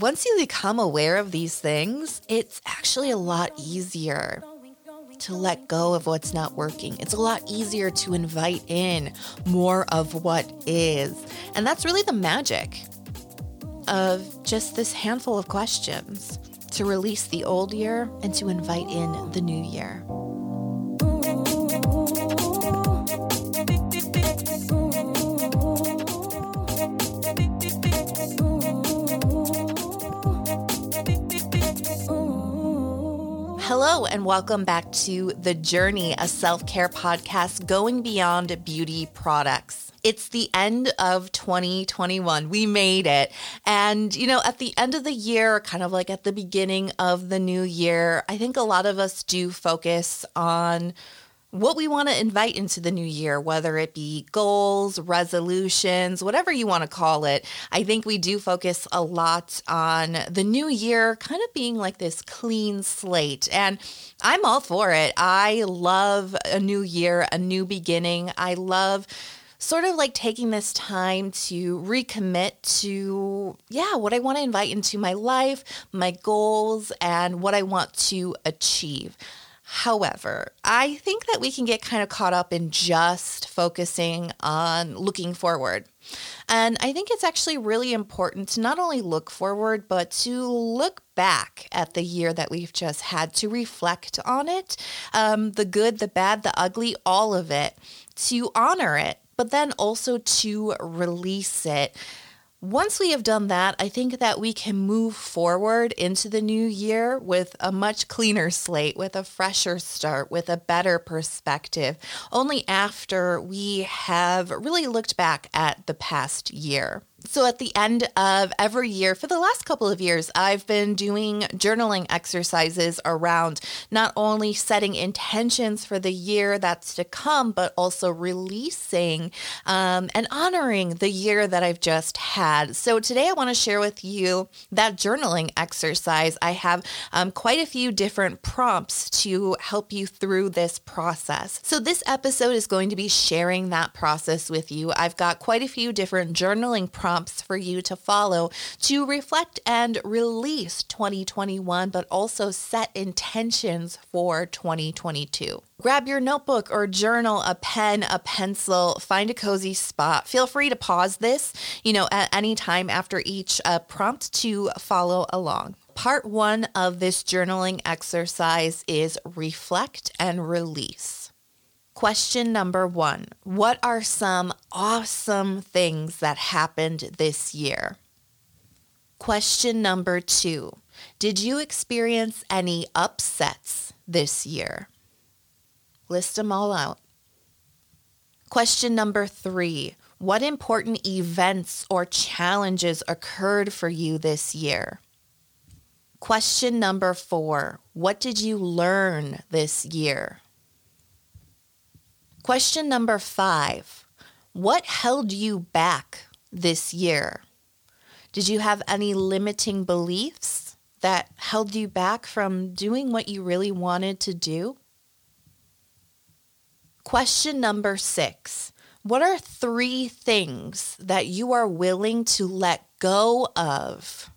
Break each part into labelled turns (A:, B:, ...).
A: once you become aware of these things, it's actually a lot easier to let go of what's not working. It's a lot easier to invite in more of what is. And that's really the magic of just this handful of questions to release the old year and to invite in the new year. Hello, and welcome back to The Journey, a self care podcast going beyond beauty products. It's the end of 2021. We made it. And, you know, at the end of the year, kind of like at the beginning of the new year, I think a lot of us do focus on what we want to invite into the new year, whether it be goals, resolutions, whatever you want to call it. I think we do focus a lot on the new year kind of being like this clean slate. And I'm all for it. I love a new year, a new beginning. I love sort of like taking this time to recommit to, yeah, what I want to invite into my life, my goals, and what I want to achieve. However, I think that we can get kind of caught up in just focusing on looking forward. And I think it's actually really important to not only look forward, but to look back at the year that we've just had, to reflect on it um, the good, the bad, the ugly, all of it, to honor it, but then also to release it once we have done that, I think that we can move forward into the new year with a much cleaner slate, with a fresher start, with a better perspective, only after we have really looked back at the past year. So, at the end of every year, for the last couple of years, I've been doing journaling exercises around not only setting intentions for the year that's to come, but also releasing um, and honoring the year that I've just had. So, today I want to share with you that journaling exercise. I have um, quite a few different prompts to help you through this process. So, this episode is going to be sharing that process with you. I've got quite a few different journaling prompts prompts for you to follow to reflect and release 2021, but also set intentions for 2022. Grab your notebook or journal, a pen, a pencil, find a cozy spot. Feel free to pause this, you know, at any time after each uh, prompt to follow along. Part one of this journaling exercise is reflect and release. Question number one What are some awesome things that happened this year? Question number two Did you experience any upsets this year? List them all out. Question number three What important events or challenges occurred for you this year? Question number four What did you learn this year? Question number five What held you back this year? Did you have any limiting beliefs that held you back from doing what you really wanted to do? Question number six What are three things that you are willing to let go of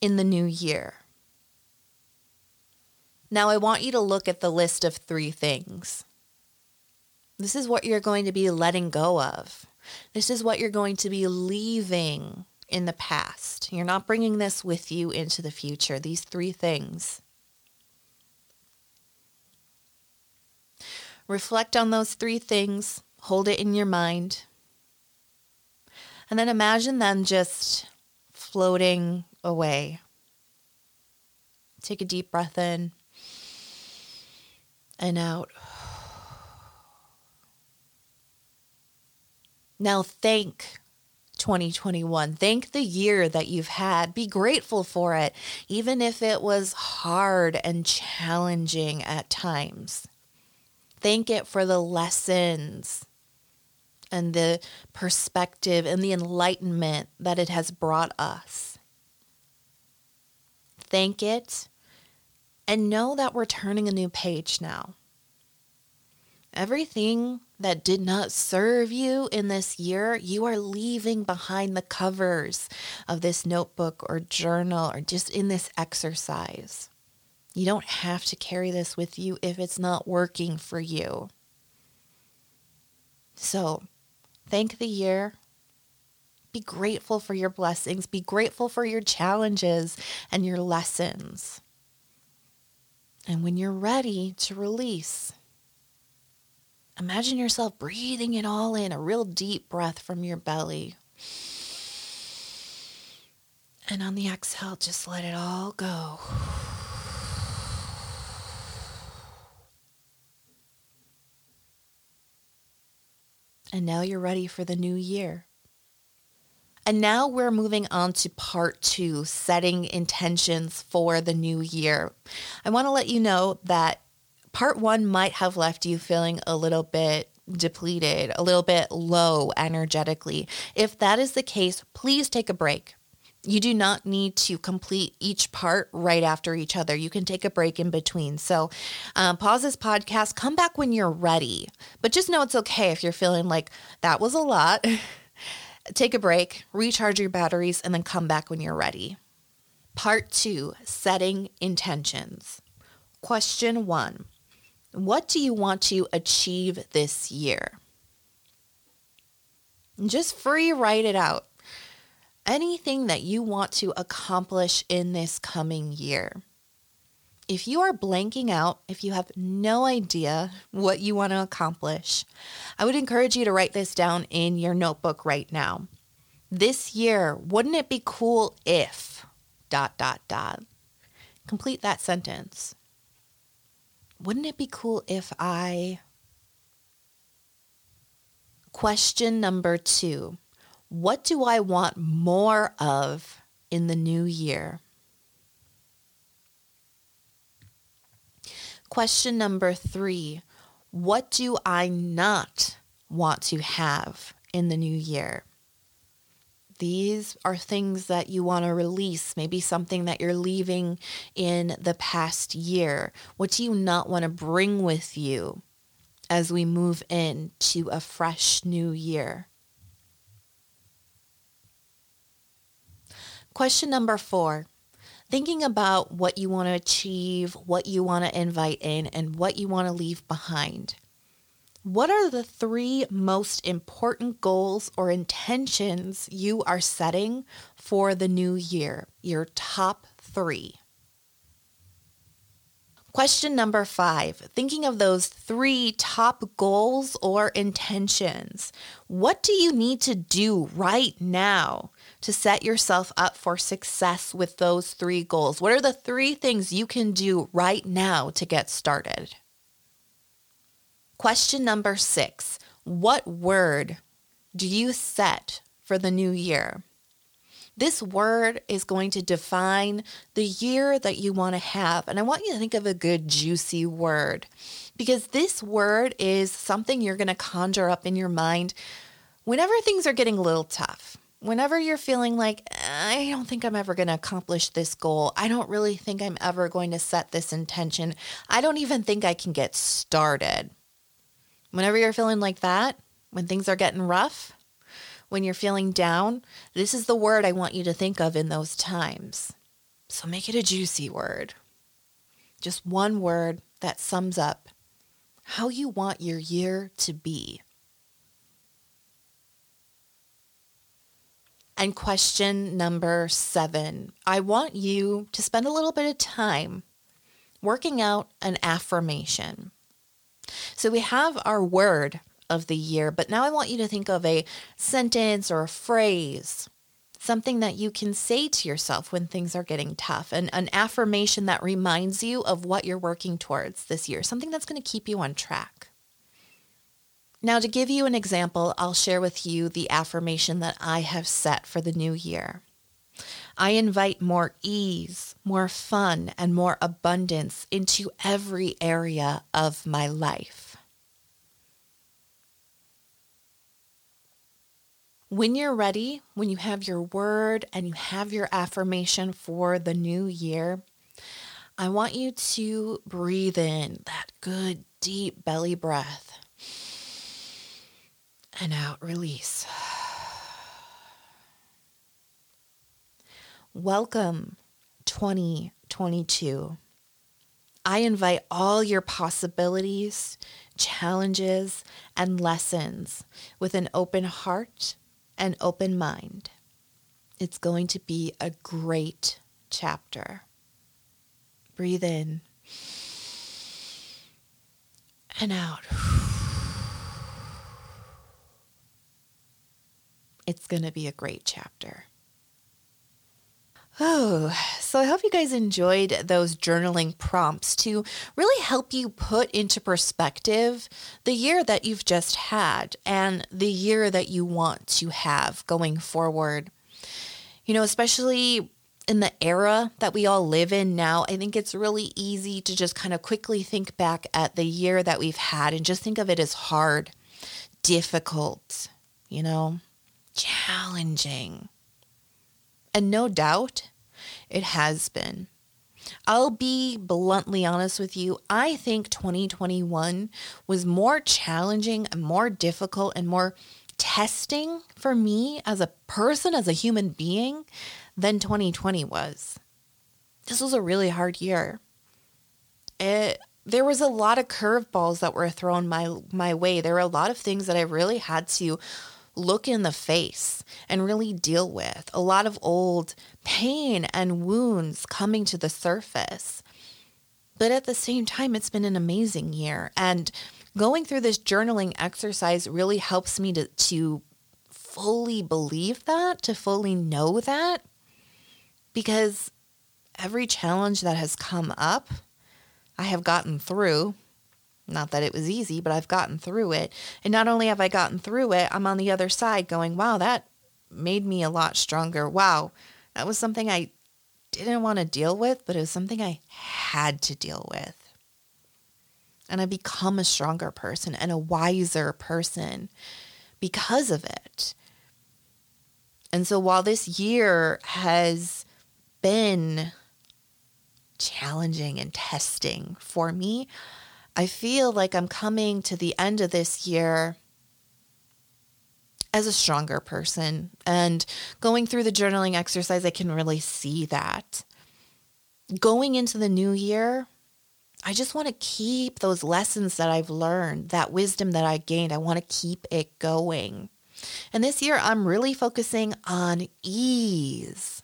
A: in the new year? Now, I want you to look at the list of three things. This is what you're going to be letting go of. This is what you're going to be leaving in the past. You're not bringing this with you into the future. These three things. Reflect on those three things, hold it in your mind, and then imagine them just floating away. Take a deep breath in and out. Now thank 2021. Thank the year that you've had. Be grateful for it, even if it was hard and challenging at times. Thank it for the lessons and the perspective and the enlightenment that it has brought us. Thank it and know that we're turning a new page now. Everything that did not serve you in this year, you are leaving behind the covers of this notebook or journal or just in this exercise. You don't have to carry this with you if it's not working for you. So, thank the year. Be grateful for your blessings. Be grateful for your challenges and your lessons. And when you're ready to release, Imagine yourself breathing it all in, a real deep breath from your belly. And on the exhale, just let it all go. And now you're ready for the new year. And now we're moving on to part two setting intentions for the new year. I want to let you know that part one might have left you feeling a little bit depleted, a little bit low energetically. If that is the case, please take a break. You do not need to complete each part right after each other. You can take a break in between. So, um, pause this podcast, come back when you're ready. But just know it's okay if you're feeling like that was a lot. take a break, recharge your batteries, and then come back when you're ready. Part two setting intentions. Question one what do you want to achieve this year? Just free write it out. Anything that you want to accomplish in this coming year. If you are blanking out, if you have no idea what you want to accomplish, I would encourage you to write this down in your notebook right now. This year, wouldn't it be cool if dot dot dot? Complete that sentence wouldn't it be cool if I. Question number two What do I want more of in the new year? Question number three What do I not want to have in the new year? These are things that you want to release, maybe something that you're leaving in the past year. What do you not want to bring with you as we move into a fresh new year? Question number four thinking about what you want to achieve, what you want to invite in, and what you want to leave behind. What are the three most important goals or intentions you are setting for the new year? Your top three. Question number five thinking of those three top goals or intentions, what do you need to do right now to set yourself up for success with those three goals? What are the three things you can do right now to get started? Question number six What word do you set for the new year? This word is going to define the year that you want to have. And I want you to think of a good, juicy word because this word is something you're going to conjure up in your mind whenever things are getting a little tough. Whenever you're feeling like, I don't think I'm ever going to accomplish this goal. I don't really think I'm ever going to set this intention. I don't even think I can get started. Whenever you're feeling like that, when things are getting rough, when you're feeling down, this is the word I want you to think of in those times. So make it a juicy word. Just one word that sums up how you want your year to be. And question number seven I want you to spend a little bit of time working out an affirmation. So we have our word of the year, but now I want you to think of a sentence or a phrase, something that you can say to yourself when things are getting tough, and an affirmation that reminds you of what you're working towards this year, something that's going to keep you on track. Now, to give you an example, I'll share with you the affirmation that I have set for the new year. I invite more ease, more fun, and more abundance into every area of my life. When you're ready, when you have your word and you have your affirmation for the new year, I want you to breathe in that good, deep belly breath and out, release. Welcome 2022. I invite all your possibilities, challenges, and lessons with an open heart and open mind. It's going to be a great chapter. Breathe in and out. It's going to be a great chapter. Oh, so I hope you guys enjoyed those journaling prompts to really help you put into perspective the year that you've just had and the year that you want to have going forward. You know, especially in the era that we all live in now, I think it's really easy to just kind of quickly think back at the year that we've had and just think of it as hard, difficult, you know, challenging. And no doubt, it has been. I'll be bluntly honest with you. I think 2021 was more challenging and more difficult and more testing for me as a person, as a human being, than 2020 was. This was a really hard year. It, there was a lot of curveballs that were thrown my my way. There were a lot of things that I really had to look in the face and really deal with. A lot of old pain and wounds coming to the surface. But at the same time, it's been an amazing year. And going through this journaling exercise really helps me to, to fully believe that, to fully know that, because every challenge that has come up, I have gotten through not that it was easy, but I've gotten through it. And not only have I gotten through it, I'm on the other side going, wow, that made me a lot stronger. Wow, that was something I didn't want to deal with, but it was something I had to deal with. And I become a stronger person and a wiser person because of it. And so while this year has been challenging and testing for me, I feel like I'm coming to the end of this year as a stronger person. And going through the journaling exercise, I can really see that. Going into the new year, I just want to keep those lessons that I've learned, that wisdom that I gained. I want to keep it going. And this year, I'm really focusing on ease.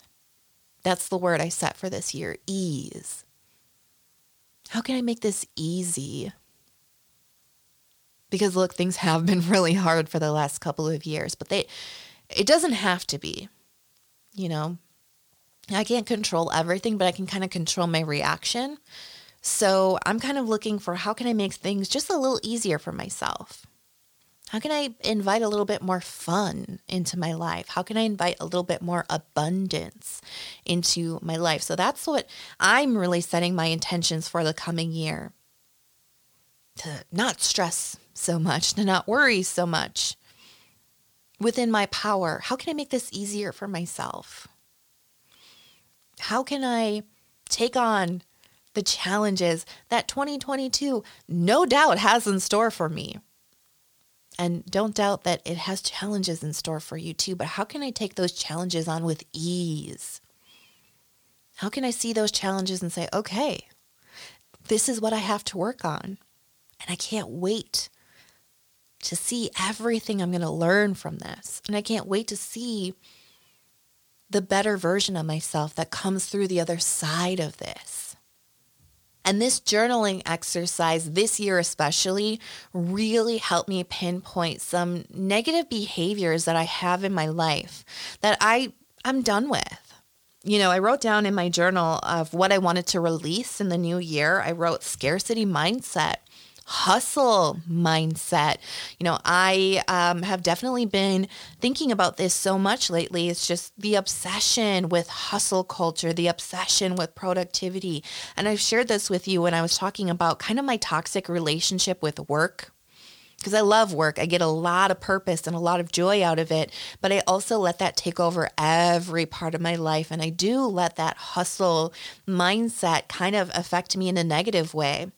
A: That's the word I set for this year ease. How can I make this easy? Because look, things have been really hard for the last couple of years, but they it doesn't have to be. You know, I can't control everything, but I can kind of control my reaction. So I'm kind of looking for how can I make things just a little easier for myself? How can I invite a little bit more fun into my life? How can I invite a little bit more abundance into my life? So that's what I'm really setting my intentions for the coming year. To not stress so much, to not worry so much. Within my power, how can I make this easier for myself? How can I take on the challenges that 2022 no doubt has in store for me? And don't doubt that it has challenges in store for you too. But how can I take those challenges on with ease? How can I see those challenges and say, okay, this is what I have to work on? And I can't wait to see everything I'm going to learn from this. And I can't wait to see the better version of myself that comes through the other side of this. And this journaling exercise, this year especially, really helped me pinpoint some negative behaviors that I have in my life that I, I'm done with. You know, I wrote down in my journal of what I wanted to release in the new year. I wrote scarcity mindset hustle mindset. You know, I um, have definitely been thinking about this so much lately. It's just the obsession with hustle culture, the obsession with productivity. And I've shared this with you when I was talking about kind of my toxic relationship with work because I love work. I get a lot of purpose and a lot of joy out of it, but I also let that take over every part of my life. And I do let that hustle mindset kind of affect me in a negative way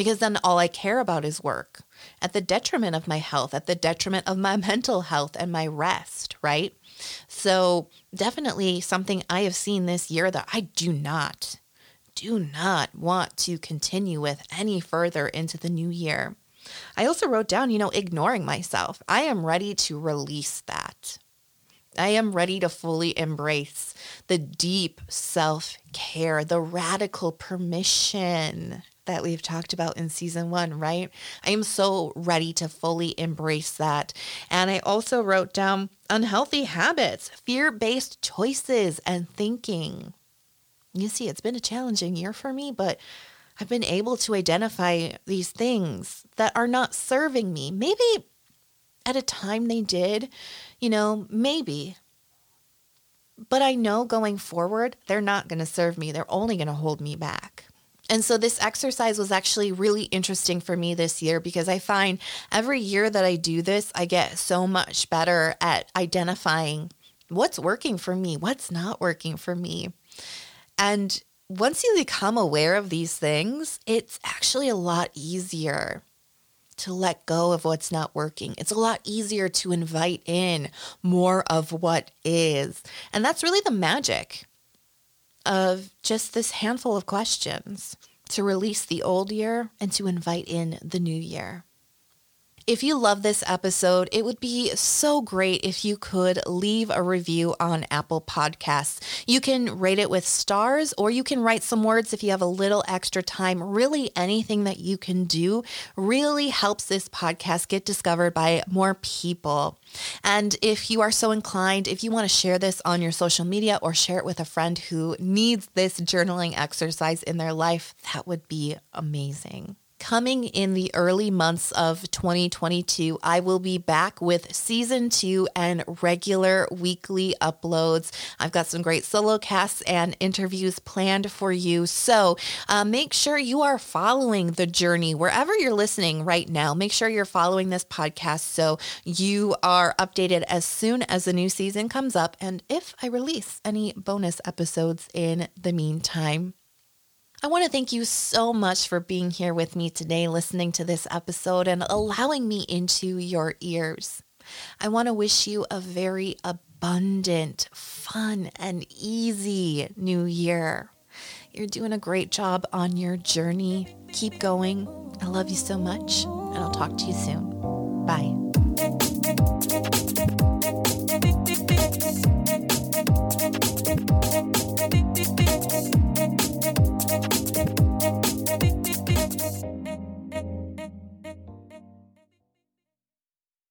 A: because then all I care about is work at the detriment of my health, at the detriment of my mental health and my rest, right? So, definitely something I have seen this year that I do not, do not want to continue with any further into the new year. I also wrote down, you know, ignoring myself. I am ready to release that. I am ready to fully embrace the deep self care, the radical permission that we've talked about in season one, right? I am so ready to fully embrace that. And I also wrote down unhealthy habits, fear based choices, and thinking. You see, it's been a challenging year for me, but I've been able to identify these things that are not serving me. Maybe at a time they did, you know, maybe. But I know going forward, they're not going to serve me. They're only going to hold me back. And so this exercise was actually really interesting for me this year because I find every year that I do this, I get so much better at identifying what's working for me, what's not working for me. And once you become aware of these things, it's actually a lot easier to let go of what's not working. It's a lot easier to invite in more of what is. And that's really the magic of just this handful of questions to release the old year and to invite in the new year. If you love this episode, it would be so great if you could leave a review on Apple Podcasts. You can rate it with stars or you can write some words if you have a little extra time. Really, anything that you can do really helps this podcast get discovered by more people. And if you are so inclined, if you want to share this on your social media or share it with a friend who needs this journaling exercise in their life, that would be amazing. Coming in the early months of 2022, I will be back with season two and regular weekly uploads. I've got some great solo casts and interviews planned for you. So uh, make sure you are following the journey wherever you're listening right now. Make sure you're following this podcast so you are updated as soon as the new season comes up. And if I release any bonus episodes in the meantime, I want to thank you so much for being here with me today, listening to this episode and allowing me into your ears. I want to wish you a very abundant, fun, and easy new year. You're doing a great job on your journey. Keep going. I love you so much, and I'll talk to you soon. Bye.